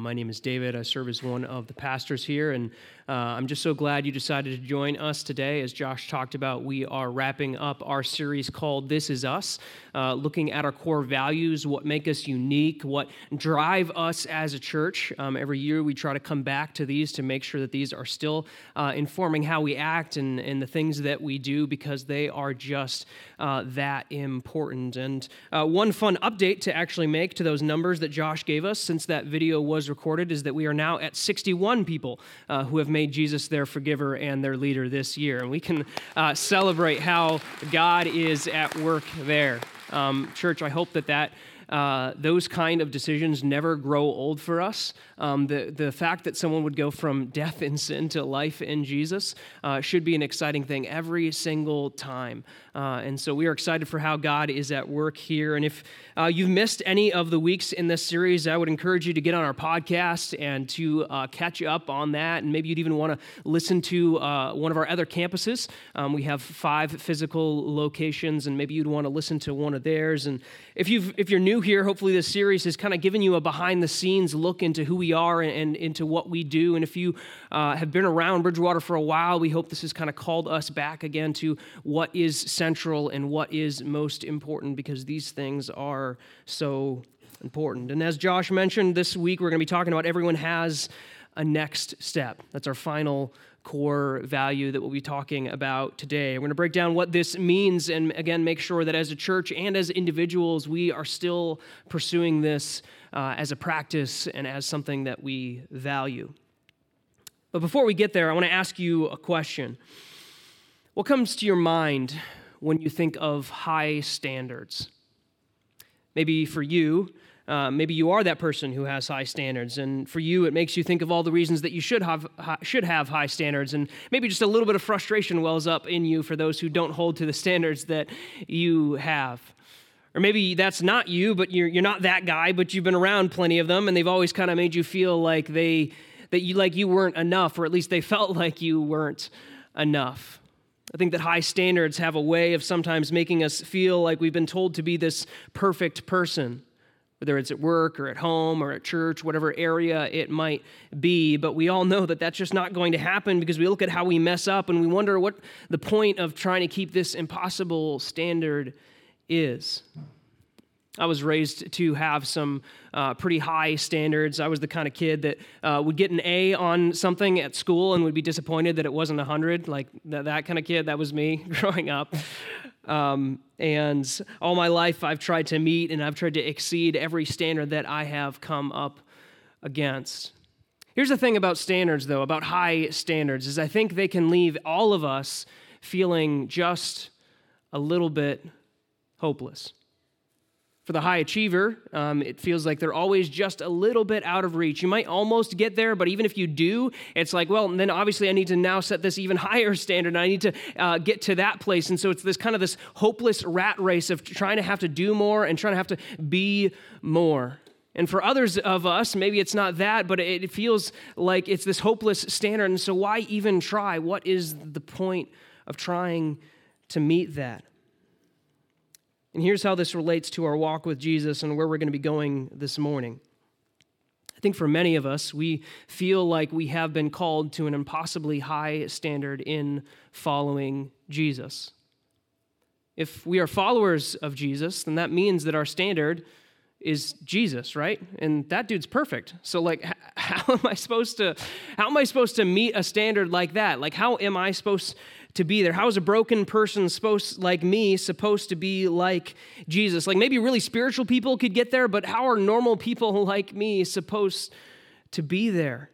My name is David. I serve as one of the pastors here, and uh, I'm just so glad you decided to join us today. As Josh talked about, we are wrapping up our series called This Is Us, uh, looking at our core values, what make us unique, what drive us as a church. Um, every year we try to come back to these to make sure that these are still uh, informing how we act and, and the things that we do because they are just uh, that important. And uh, one fun update to actually make to those numbers that Josh gave us since that video was recorded is that we are now at 61 people uh, who have made Jesus their forgiver and their leader this year. And we can uh, celebrate how God is at work there. Um, church, I hope that that uh, those kind of decisions never grow old for us. Um, the, the fact that someone would go from death in sin to life in Jesus uh, should be an exciting thing every single time. Uh, and so we are excited for how God is at work here. And if uh, you've missed any of the weeks in this series, I would encourage you to get on our podcast and to uh, catch up on that. And maybe you'd even want to listen to uh, one of our other campuses. Um, we have five physical locations, and maybe you'd want to listen to one of theirs. And if, you've, if you're new here, hopefully this series has kind of given you a behind the scenes look into who we are and, and into what we do. And if you uh, have been around Bridgewater for a while, we hope this has kind of called us back again to what is central and what is most important because these things are so important. And as Josh mentioned, this week we're going to be talking about everyone has a next step. That's our final core value that we'll be talking about today. We're going to break down what this means and again make sure that as a church and as individuals, we are still pursuing this uh, as a practice and as something that we value. But before we get there, I want to ask you a question. What comes to your mind when you think of high standards? Maybe for you, uh, maybe you are that person who has high standards, and for you, it makes you think of all the reasons that you should have should have high standards, and maybe just a little bit of frustration wells up in you for those who don't hold to the standards that you have. Or maybe that's not you, but you're, you're not that guy, but you've been around plenty of them, and they've always kind of made you feel like they that you like you weren't enough, or at least they felt like you weren't enough. I think that high standards have a way of sometimes making us feel like we've been told to be this perfect person, whether it's at work or at home or at church, whatever area it might be. But we all know that that's just not going to happen because we look at how we mess up and we wonder what the point of trying to keep this impossible standard is. I was raised to have some uh, pretty high standards. I was the kind of kid that uh, would get an A on something at school and would be disappointed that it wasn't 100. Like that, that kind of kid, that was me growing up. Um, and all my life, I've tried to meet and I've tried to exceed every standard that I have come up against. Here's the thing about standards, though, about high standards, is I think they can leave all of us feeling just a little bit hopeless. For the high achiever, um, it feels like they're always just a little bit out of reach. You might almost get there, but even if you do, it's like, well, then obviously I need to now set this even higher standard. I need to uh, get to that place. And so it's this kind of this hopeless rat race of trying to have to do more and trying to have to be more. And for others of us, maybe it's not that, but it feels like it's this hopeless standard. And so why even try? What is the point of trying to meet that? And here's how this relates to our walk with Jesus and where we're going to be going this morning. I think for many of us, we feel like we have been called to an impossibly high standard in following Jesus. If we are followers of Jesus, then that means that our standard is Jesus, right? And that dude's perfect. So like how am I supposed to how am I supposed to meet a standard like that? Like how am I supposed to be there? How is a broken person supposed like me supposed to be like Jesus? Like maybe really spiritual people could get there, but how are normal people like me supposed to be there?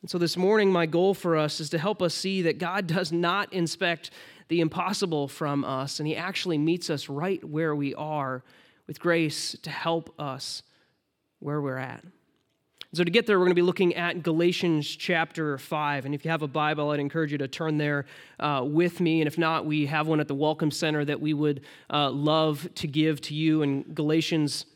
And so this morning my goal for us is to help us see that God does not inspect the impossible from us and he actually meets us right where we are with grace to help us where we're at. So, to get there, we're going to be looking at Galatians chapter 5. And if you have a Bible, I'd encourage you to turn there uh, with me. And if not, we have one at the Welcome Center that we would uh, love to give to you. And Galatians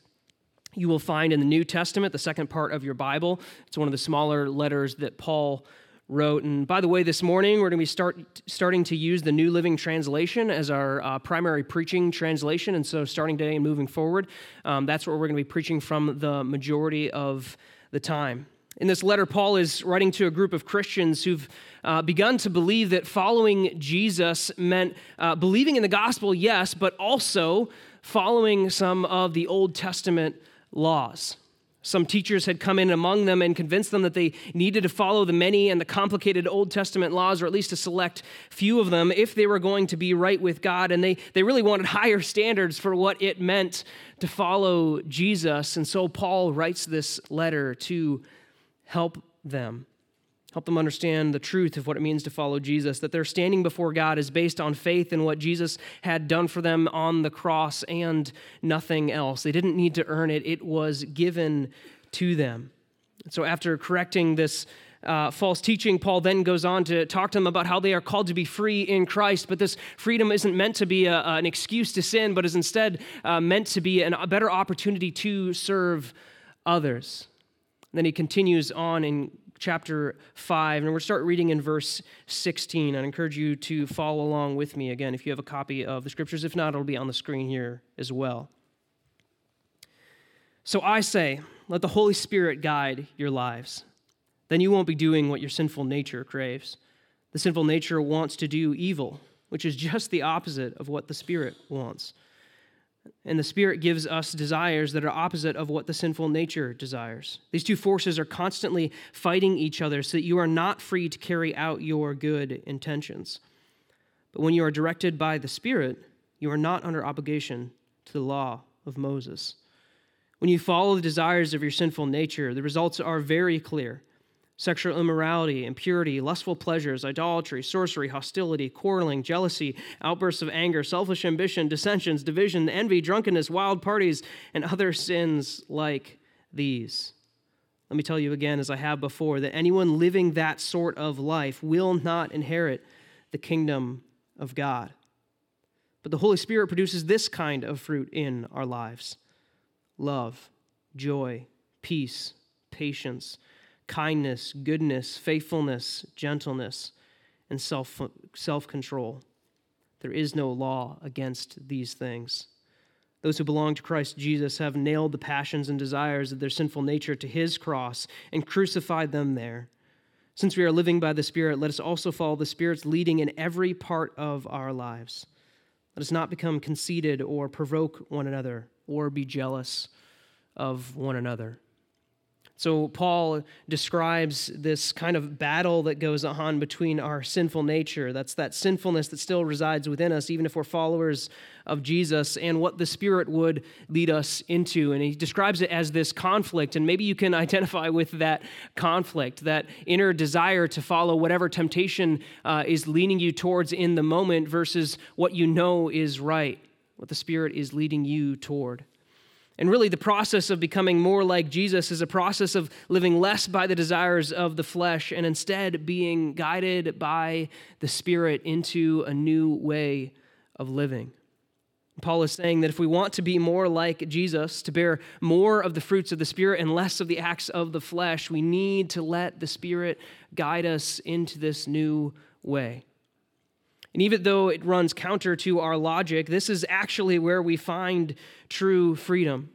you will find in the New Testament, the second part of your Bible. It's one of the smaller letters that Paul wrote. And by the way, this morning we're going to be start, starting to use the New Living Translation as our uh, primary preaching translation. And so, starting today and moving forward, um, that's where we're going to be preaching from the majority of the time. In this letter, Paul is writing to a group of Christians who've uh, begun to believe that following Jesus meant uh, believing in the gospel, yes, but also following some of the Old Testament laws. Some teachers had come in among them and convinced them that they needed to follow the many and the complicated Old Testament laws, or at least a select few of them, if they were going to be right with God. And they, they really wanted higher standards for what it meant to follow Jesus. And so Paul writes this letter to help them help them understand the truth of what it means to follow Jesus, that their standing before God is based on faith in what Jesus had done for them on the cross and nothing else. They didn't need to earn it, it was given to them. So, after correcting this uh, false teaching, Paul then goes on to talk to them about how they are called to be free in Christ. But this freedom isn't meant to be a, an excuse to sin, but is instead uh, meant to be an, a better opportunity to serve others. Then he continues on in chapter 5, and we're start reading in verse 16. I encourage you to follow along with me again if you have a copy of the scriptures. If not, it'll be on the screen here as well. So I say, let the Holy Spirit guide your lives. Then you won't be doing what your sinful nature craves. The sinful nature wants to do evil, which is just the opposite of what the Spirit wants. And the Spirit gives us desires that are opposite of what the sinful nature desires. These two forces are constantly fighting each other so that you are not free to carry out your good intentions. But when you are directed by the Spirit, you are not under obligation to the law of Moses. When you follow the desires of your sinful nature, the results are very clear sexual immorality, impurity, lustful pleasures, idolatry, sorcery, hostility, quarreling, jealousy, outbursts of anger, selfish ambition, dissensions, division, envy, drunkenness, wild parties, and other sins like these. Let me tell you again, as I have before, that anyone living that sort of life will not inherit the kingdom of God. But the Holy Spirit produces this kind of fruit in our lives love, joy, peace, patience kindness, goodness, faithfulness, gentleness, and self self control. There is no law against these things. Those who belong to Christ Jesus have nailed the passions and desires of their sinful nature to his cross and crucified them there. Since we are living by the Spirit, let us also follow the Spirit's leading in every part of our lives. Let us not become conceited or provoke one another or be jealous of one another. So, Paul describes this kind of battle that goes on between our sinful nature. That's that sinfulness that still resides within us, even if we're followers of Jesus, and what the Spirit would lead us into. And he describes it as this conflict. And maybe you can identify with that conflict, that inner desire to follow whatever temptation uh, is leaning you towards in the moment versus what you know is right, what the Spirit is leading you toward. And really, the process of becoming more like Jesus is a process of living less by the desires of the flesh and instead being guided by the Spirit into a new way of living. Paul is saying that if we want to be more like Jesus, to bear more of the fruits of the Spirit and less of the acts of the flesh, we need to let the Spirit guide us into this new way. And even though it runs counter to our logic, this is actually where we find true freedom.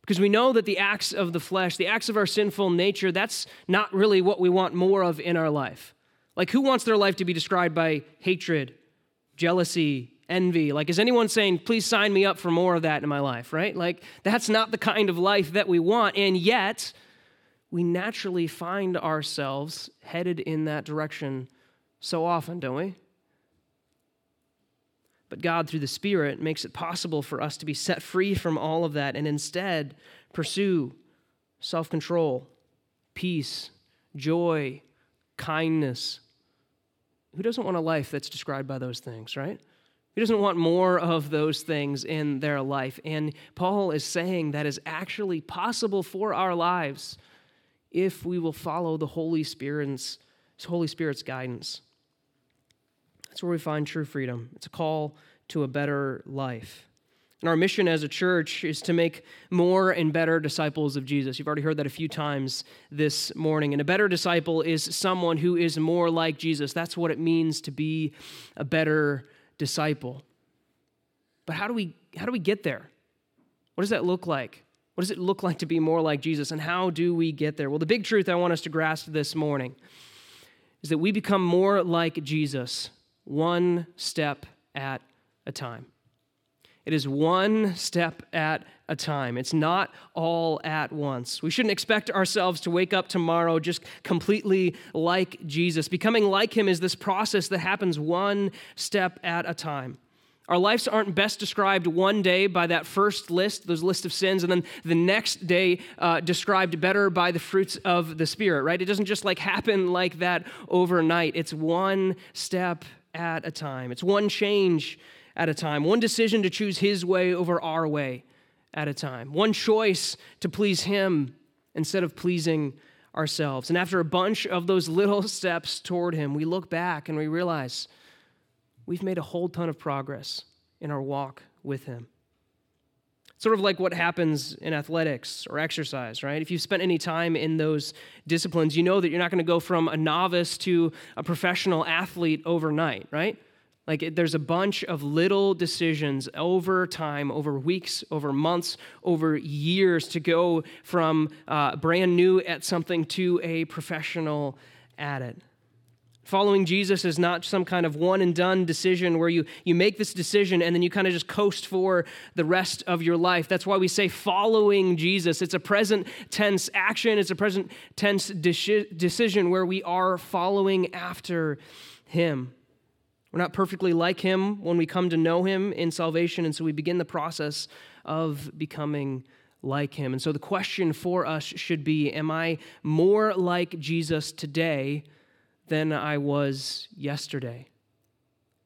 Because we know that the acts of the flesh, the acts of our sinful nature, that's not really what we want more of in our life. Like, who wants their life to be described by hatred, jealousy, envy? Like, is anyone saying, please sign me up for more of that in my life, right? Like, that's not the kind of life that we want. And yet, we naturally find ourselves headed in that direction so often, don't we? But God, through the Spirit, makes it possible for us to be set free from all of that and instead pursue self control, peace, joy, kindness. Who doesn't want a life that's described by those things, right? Who doesn't want more of those things in their life? And Paul is saying that is actually possible for our lives if we will follow the Holy Spirit's, Holy Spirit's guidance. That's where we find true freedom. It's a call to a better life. And our mission as a church is to make more and better disciples of Jesus. You've already heard that a few times this morning. And a better disciple is someone who is more like Jesus. That's what it means to be a better disciple. But how do we how do we get there? What does that look like? What does it look like to be more like Jesus, and how do we get there? Well, the big truth I want us to grasp this morning is that we become more like Jesus one step at a time. It is one step at a time. It's not all at once. We shouldn't expect ourselves to wake up tomorrow just completely like Jesus. Becoming like him is this process that happens one step at a time. Our lives aren't best described one day by that first list, those list of sins, and then the next day uh, described better by the fruits of the Spirit, right? It doesn't just like happen like that overnight. It's one step at a time. It's one change at a time, one decision to choose His way over our way at a time, one choice to please Him instead of pleasing ourselves. And after a bunch of those little steps toward Him, we look back and we realize we've made a whole ton of progress in our walk with Him. Sort of like what happens in athletics or exercise, right? If you've spent any time in those disciplines, you know that you're not going to go from a novice to a professional athlete overnight, right? Like there's a bunch of little decisions over time, over weeks, over months, over years to go from uh, brand new at something to a professional at it. Following Jesus is not some kind of one and done decision where you, you make this decision and then you kind of just coast for the rest of your life. That's why we say following Jesus. It's a present tense action, it's a present tense de- decision where we are following after Him. We're not perfectly like Him when we come to know Him in salvation, and so we begin the process of becoming like Him. And so the question for us should be Am I more like Jesus today? Than I was yesterday?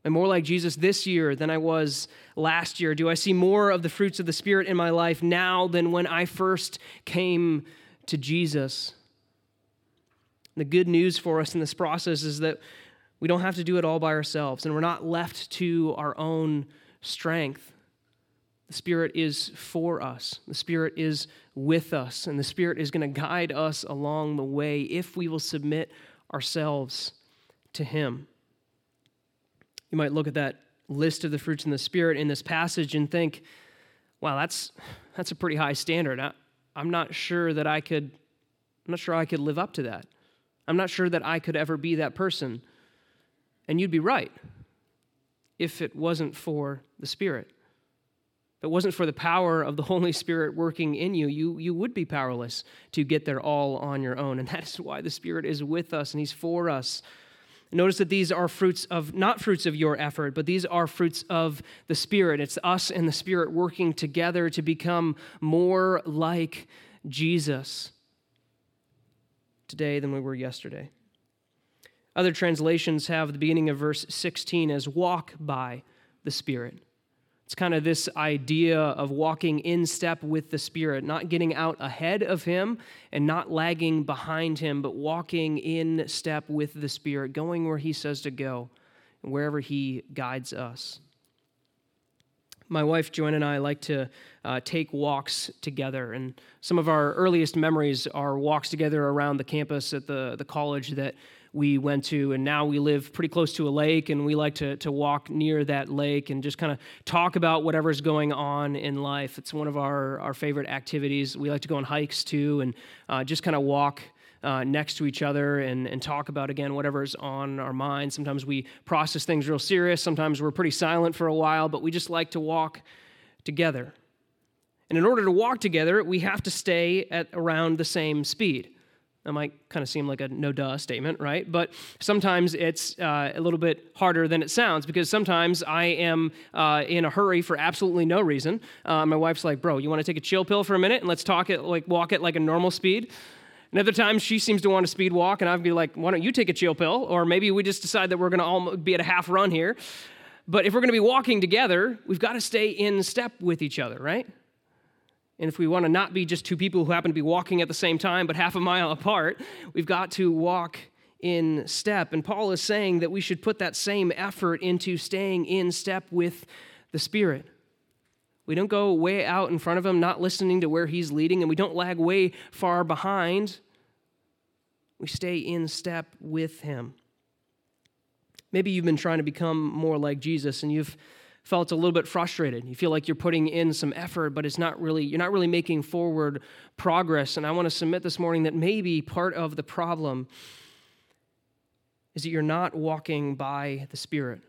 I'm more like Jesus this year than I was last year? Do I see more of the fruits of the Spirit in my life now than when I first came to Jesus? The good news for us in this process is that we don't have to do it all by ourselves, and we're not left to our own strength. The Spirit is for us, the Spirit is with us, and the Spirit is going to guide us along the way if we will submit ourselves to Him. You might look at that list of the fruits in the Spirit in this passage and think, wow, that's, that's a pretty high standard. I, I'm not sure that I could, I'm not sure I could live up to that. I'm not sure that I could ever be that person. And you'd be right if it wasn't for the Spirit. It wasn't for the power of the Holy Spirit working in you, you, you would be powerless to get there all on your own. And that is why the Spirit is with us and He's for us. Notice that these are fruits of, not fruits of your effort, but these are fruits of the Spirit. It's us and the Spirit working together to become more like Jesus today than we were yesterday. Other translations have the beginning of verse 16 as walk by the Spirit. It's kind of this idea of walking in step with the Spirit, not getting out ahead of Him and not lagging behind Him, but walking in step with the Spirit, going where He says to go and wherever He guides us. My wife Joanne and I like to uh, take walks together, and some of our earliest memories are walks together around the campus at the, the college that we went to, and now we live pretty close to a lake, and we like to, to walk near that lake and just kind of talk about whatever's going on in life. It's one of our, our favorite activities. We like to go on hikes too, and uh, just kind of walk uh, next to each other and, and talk about, again, whatever's on our mind. Sometimes we process things real serious, sometimes we're pretty silent for a while, but we just like to walk together. And in order to walk together, we have to stay at around the same speed. That might kind of seem like a no duh statement, right? But sometimes it's uh, a little bit harder than it sounds because sometimes I am uh, in a hurry for absolutely no reason. Uh, my wife's like, "Bro, you want to take a chill pill for a minute and let's talk it like walk it like a normal speed." And other times she seems to want to speed walk, and I'd be like, "Why don't you take a chill pill?" Or maybe we just decide that we're going to all be at a half run here. But if we're going to be walking together, we've got to stay in step with each other, right? And if we want to not be just two people who happen to be walking at the same time but half a mile apart, we've got to walk in step. And Paul is saying that we should put that same effort into staying in step with the Spirit. We don't go way out in front of him, not listening to where he's leading, and we don't lag way far behind. We stay in step with him. Maybe you've been trying to become more like Jesus and you've felt a little bit frustrated. You feel like you're putting in some effort, but it's not really, you're not really making forward progress. And I want to submit this morning that maybe part of the problem is that you're not walking by the Spirit.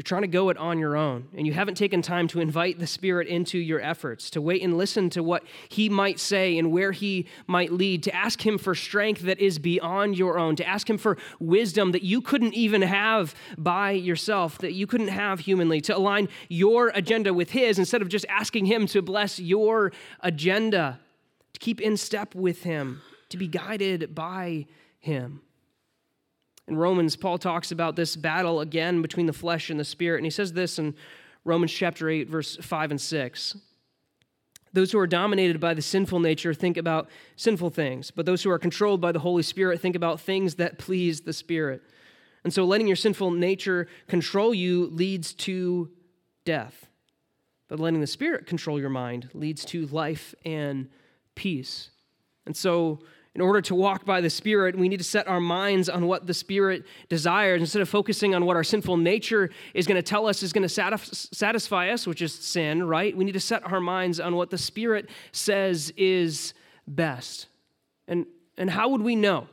You're trying to go it on your own, and you haven't taken time to invite the Spirit into your efforts, to wait and listen to what He might say and where He might lead, to ask Him for strength that is beyond your own, to ask Him for wisdom that you couldn't even have by yourself, that you couldn't have humanly, to align your agenda with His instead of just asking Him to bless your agenda, to keep in step with Him, to be guided by Him. In Romans, Paul talks about this battle again between the flesh and the spirit. And he says this in Romans chapter 8, verse 5 and 6. Those who are dominated by the sinful nature think about sinful things, but those who are controlled by the Holy Spirit think about things that please the Spirit. And so letting your sinful nature control you leads to death. But letting the Spirit control your mind leads to life and peace. And so in order to walk by the Spirit, we need to set our minds on what the Spirit desires instead of focusing on what our sinful nature is going to tell us is going to satisfy us, which is sin, right? We need to set our minds on what the Spirit says is best. And, and how would we know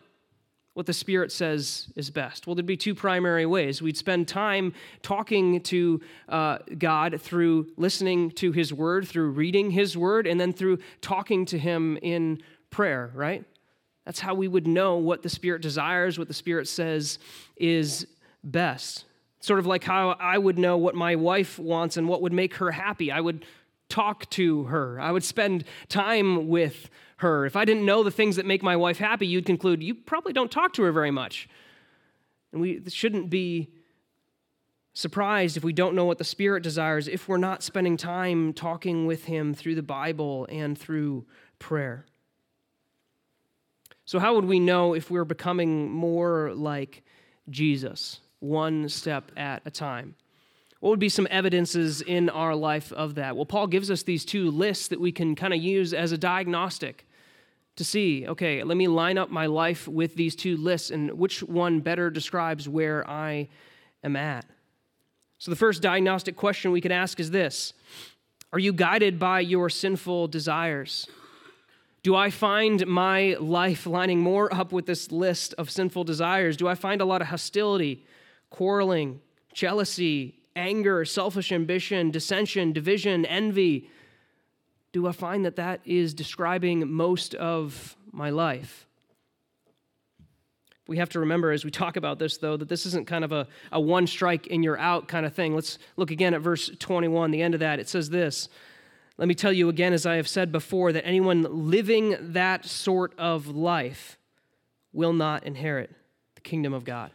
what the Spirit says is best? Well, there'd be two primary ways. We'd spend time talking to uh, God through listening to His Word, through reading His Word, and then through talking to Him in prayer, right? That's how we would know what the Spirit desires, what the Spirit says is best. Sort of like how I would know what my wife wants and what would make her happy. I would talk to her, I would spend time with her. If I didn't know the things that make my wife happy, you'd conclude you probably don't talk to her very much. And we shouldn't be surprised if we don't know what the Spirit desires if we're not spending time talking with Him through the Bible and through prayer. So, how would we know if we're becoming more like Jesus, one step at a time? What would be some evidences in our life of that? Well, Paul gives us these two lists that we can kind of use as a diagnostic to see, okay, let me line up my life with these two lists and which one better describes where I am at. So, the first diagnostic question we could ask is this Are you guided by your sinful desires? Do I find my life lining more up with this list of sinful desires? Do I find a lot of hostility, quarreling, jealousy, anger, selfish ambition, dissension, division, envy? Do I find that that is describing most of my life? We have to remember as we talk about this, though, that this isn't kind of a, a one strike and you're out kind of thing. Let's look again at verse 21, the end of that. It says this let me tell you again, as I have said before, that anyone living that sort of life will not inherit the kingdom of God.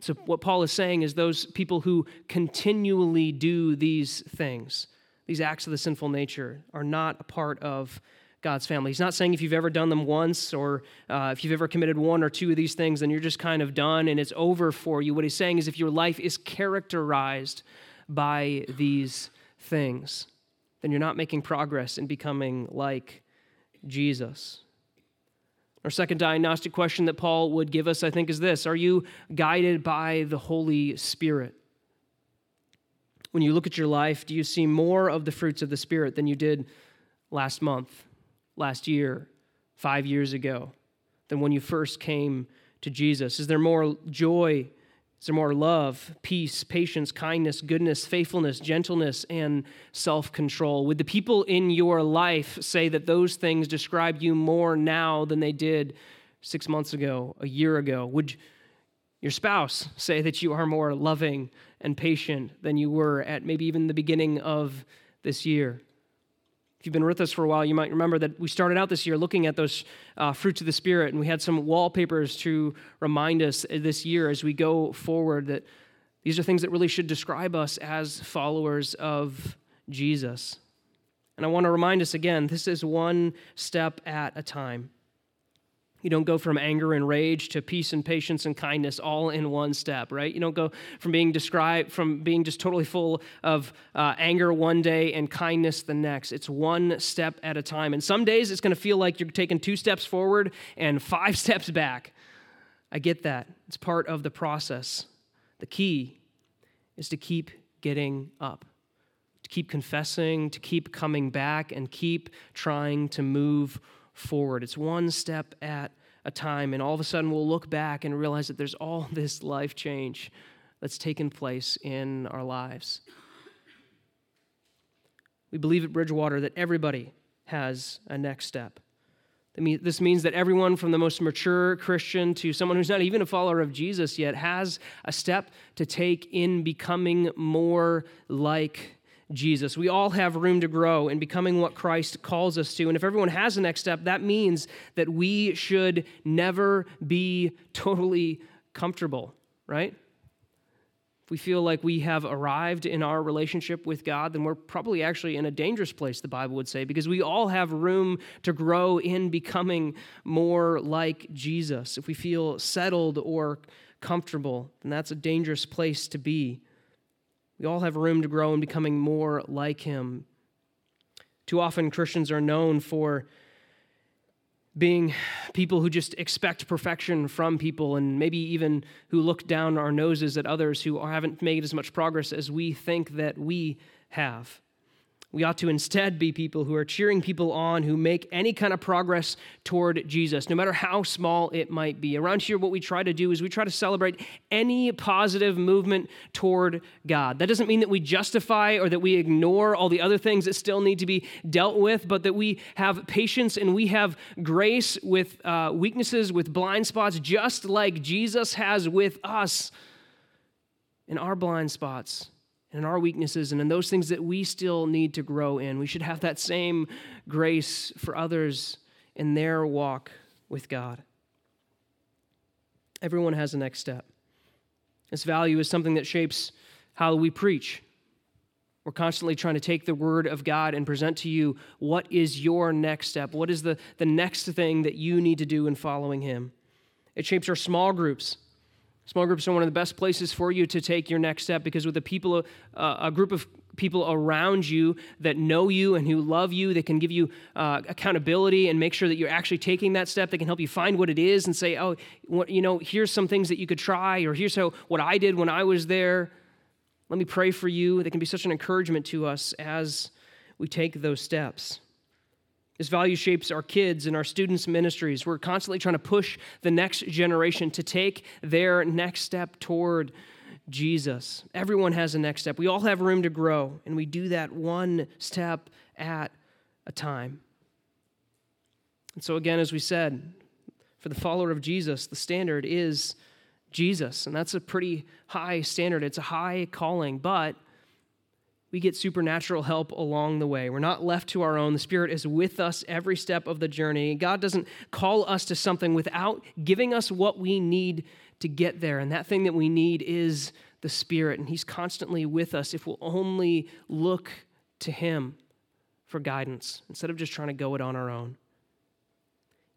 So, what Paul is saying is those people who continually do these things, these acts of the sinful nature, are not a part of God's family. He's not saying if you've ever done them once or uh, if you've ever committed one or two of these things, then you're just kind of done and it's over for you. What he's saying is if your life is characterized by these things, then you're not making progress in becoming like Jesus. Our second diagnostic question that Paul would give us, I think, is this Are you guided by the Holy Spirit? When you look at your life, do you see more of the fruits of the Spirit than you did last month, last year, five years ago, than when you first came to Jesus? Is there more joy is there more love, peace, patience, kindness, goodness, faithfulness, gentleness, and self control? Would the people in your life say that those things describe you more now than they did six months ago, a year ago? Would your spouse say that you are more loving and patient than you were at maybe even the beginning of this year? If you've been with us for a while, you might remember that we started out this year looking at those uh, fruits of the Spirit, and we had some wallpapers to remind us this year as we go forward that these are things that really should describe us as followers of Jesus. And I want to remind us again this is one step at a time. You don't go from anger and rage to peace and patience and kindness all in one step, right? You don't go from being described, from being just totally full of uh, anger one day and kindness the next. It's one step at a time. And some days it's going to feel like you're taking two steps forward and five steps back. I get that. It's part of the process. The key is to keep getting up, to keep confessing, to keep coming back, and keep trying to move forward. It's one step at a time, and all of a sudden we'll look back and realize that there's all this life change that's taken place in our lives. We believe at Bridgewater that everybody has a next step. This means that everyone from the most mature Christian to someone who's not even a follower of Jesus yet has a step to take in becoming more like Jesus. We all have room to grow in becoming what Christ calls us to. And if everyone has a next step, that means that we should never be totally comfortable, right? If we feel like we have arrived in our relationship with God, then we're probably actually in a dangerous place, the Bible would say, because we all have room to grow in becoming more like Jesus. If we feel settled or comfortable, then that's a dangerous place to be. We all have room to grow in becoming more like Him. Too often, Christians are known for being people who just expect perfection from people and maybe even who look down our noses at others who haven't made as much progress as we think that we have. We ought to instead be people who are cheering people on who make any kind of progress toward Jesus, no matter how small it might be. Around here, what we try to do is we try to celebrate any positive movement toward God. That doesn't mean that we justify or that we ignore all the other things that still need to be dealt with, but that we have patience and we have grace with uh, weaknesses, with blind spots, just like Jesus has with us in our blind spots and in our weaknesses and in those things that we still need to grow in. We should have that same grace for others in their walk with God. Everyone has a next step. This value is something that shapes how we preach. We're constantly trying to take the word of God and present to you what is your next step? What is the, the next thing that you need to do in following Him? It shapes our small groups. Small groups are one of the best places for you to take your next step because with a people, uh, a group of people around you that know you and who love you, that can give you uh, accountability and make sure that you're actually taking that step. They can help you find what it is and say, "Oh, what, you know, here's some things that you could try," or "Here's how what I did when I was there." Let me pray for you. They can be such an encouragement to us as we take those steps. This value shapes our kids and our students' ministries. We're constantly trying to push the next generation to take their next step toward Jesus. Everyone has a next step. We all have room to grow, and we do that one step at a time. And so, again, as we said, for the follower of Jesus, the standard is Jesus. And that's a pretty high standard. It's a high calling, but we get supernatural help along the way. We're not left to our own. The Spirit is with us every step of the journey. God doesn't call us to something without giving us what we need to get there. And that thing that we need is the Spirit. And He's constantly with us if we'll only look to Him for guidance instead of just trying to go it on our own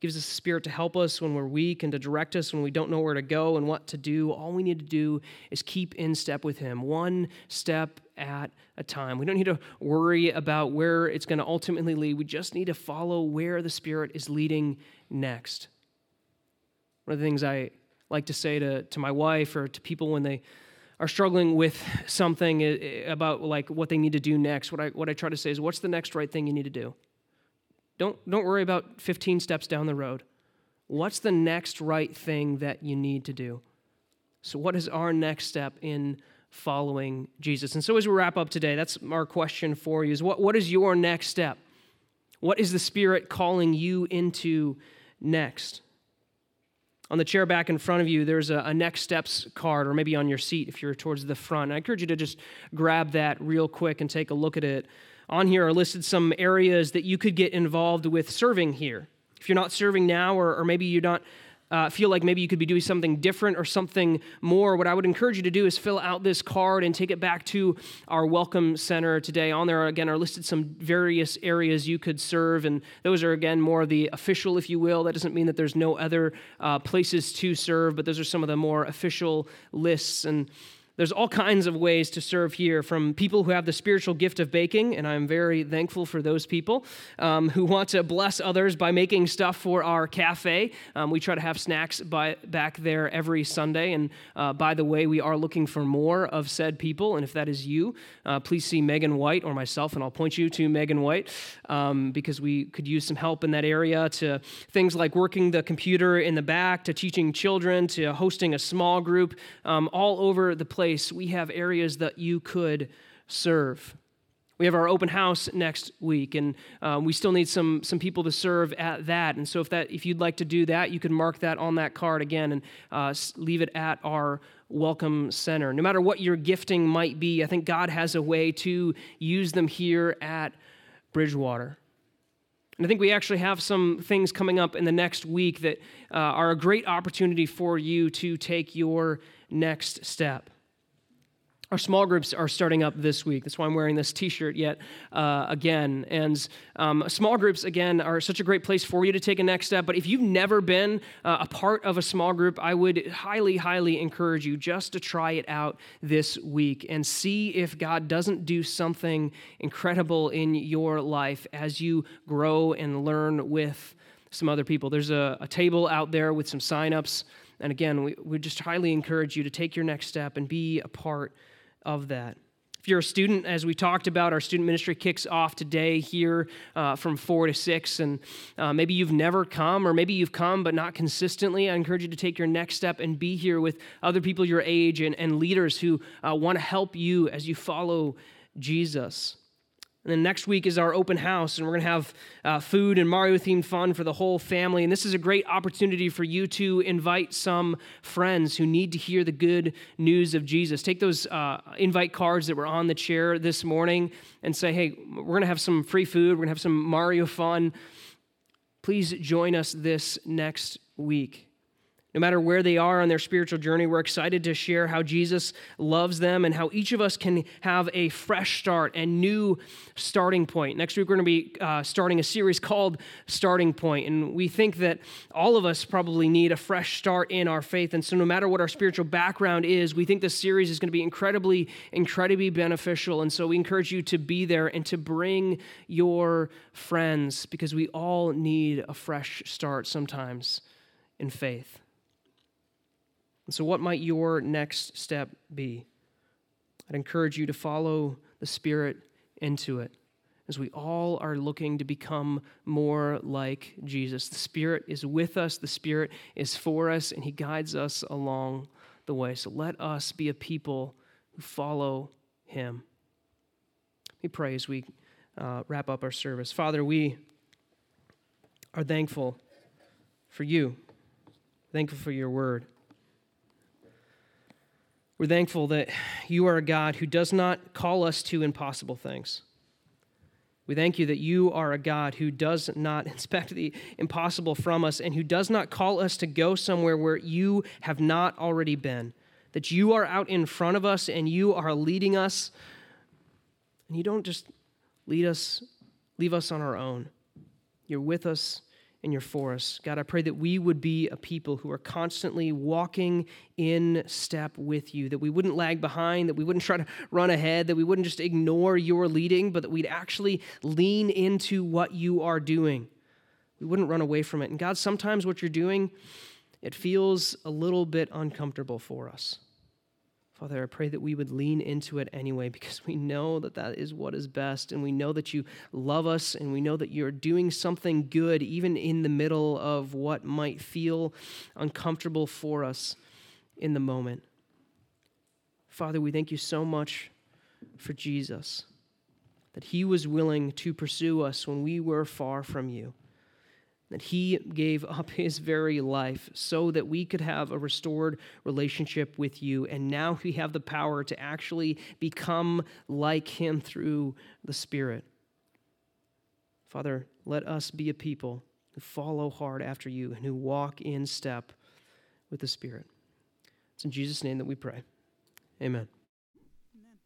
gives us a spirit to help us when we're weak and to direct us when we don't know where to go and what to do. All we need to do is keep in step with Him, one step at a time. We don't need to worry about where it's going to ultimately lead. We just need to follow where the Spirit is leading next. One of the things I like to say to, to my wife or to people when they are struggling with something eh, eh, about like what they need to do next, what I, what I try to say is, what's the next right thing you need to do? Don't, don't worry about 15 steps down the road. What's the next right thing that you need to do? So, what is our next step in following Jesus? And so, as we wrap up today, that's our question for you is what, what is your next step? What is the Spirit calling you into next? On the chair back in front of you, there's a, a, next steps card, or maybe on your seat if you're towards the front. I encourage you to just grab that real quick and take a look at it on here are listed some areas that you could get involved with serving here. If you're not serving now, or, or maybe you don't uh, feel like maybe you could be doing something different or something more, what I would encourage you to do is fill out this card and take it back to our Welcome Center today. On there, again, are listed some various areas you could serve, and those are, again, more the official, if you will. That doesn't mean that there's no other uh, places to serve, but those are some of the more official lists. And There's all kinds of ways to serve here from people who have the spiritual gift of baking, and I'm very thankful for those people um, who want to bless others by making stuff for our cafe. Um, we try to have snacks by, back there every Sunday, and uh, by the way, we are looking for more of said people, and if that is you, uh, please see Megan White or myself, and I'll point you to Megan White um, because we could use some help in that area to things like working the computer in the back, to teaching children, to hosting a small group, um, all over the place place, we have areas that you could serve. We have our open house next week, and um, we still need some some people to serve at that. And so, if that if you'd like to do that, you can mark that on that card again and uh, leave it at our welcome center. No matter what your gifting might be, I think God has a way to use them here at Bridgewater. And I think we actually have some things coming up in the next week that uh, are a great opportunity for you to take your next step. Our small groups are starting up this week. That's why I'm wearing this T-shirt yet uh, again. And um, small groups again are such a great place for you to take a next step. But if you've never been uh, a part of a small group, I would highly, highly encourage you just to try it out this week and see if God doesn't do something incredible in your life as you grow and learn with some other people. There's a, a table out there with some signups. And again, we, we just highly encourage you to take your next step and be a part of that. If you're a student, as we talked about, our student ministry kicks off today here uh, from 4 to 6. And uh, maybe you've never come, or maybe you've come but not consistently. I encourage you to take your next step and be here with other people your age and, and leaders who uh, want to help you as you follow Jesus. And then next week is our open house, and we're going to have uh, food and Mario themed fun for the whole family. And this is a great opportunity for you to invite some friends who need to hear the good news of Jesus. Take those uh, invite cards that were on the chair this morning and say, hey, we're going to have some free food, we're going to have some Mario fun. Please join us this next week. No matter where they are on their spiritual journey, we're excited to share how Jesus loves them and how each of us can have a fresh start and new starting point. Next week, we're going to be uh, starting a series called Starting Point, and we think that all of us probably need a fresh start in our faith. And so, no matter what our spiritual background is, we think this series is going to be incredibly, incredibly beneficial. And so, we encourage you to be there and to bring your friends because we all need a fresh start sometimes in faith. And so, what might your next step be? I'd encourage you to follow the Spirit into it as we all are looking to become more like Jesus. The Spirit is with us, the Spirit is for us, and He guides us along the way. So, let us be a people who follow Him. We pray as we uh, wrap up our service. Father, we are thankful for you, thankful for your word. We're thankful that you are a God who does not call us to impossible things. We thank you that you are a God who does not inspect the impossible from us and who does not call us to go somewhere where you have not already been. That you are out in front of us and you are leading us. And you don't just lead us, leave us on our own. You're with us and you're for us. God, I pray that we would be a people who are constantly walking in step with you, that we wouldn't lag behind, that we wouldn't try to run ahead, that we wouldn't just ignore your leading, but that we'd actually lean into what you are doing. We wouldn't run away from it. And God, sometimes what you're doing, it feels a little bit uncomfortable for us. Father, I pray that we would lean into it anyway because we know that that is what is best. And we know that you love us and we know that you're doing something good even in the middle of what might feel uncomfortable for us in the moment. Father, we thank you so much for Jesus, that he was willing to pursue us when we were far from you that he gave up his very life so that we could have a restored relationship with you. And now we have the power to actually become like him through the Spirit. Father, let us be a people who follow hard after you and who walk in step with the Spirit. It's in Jesus' name that we pray. Amen.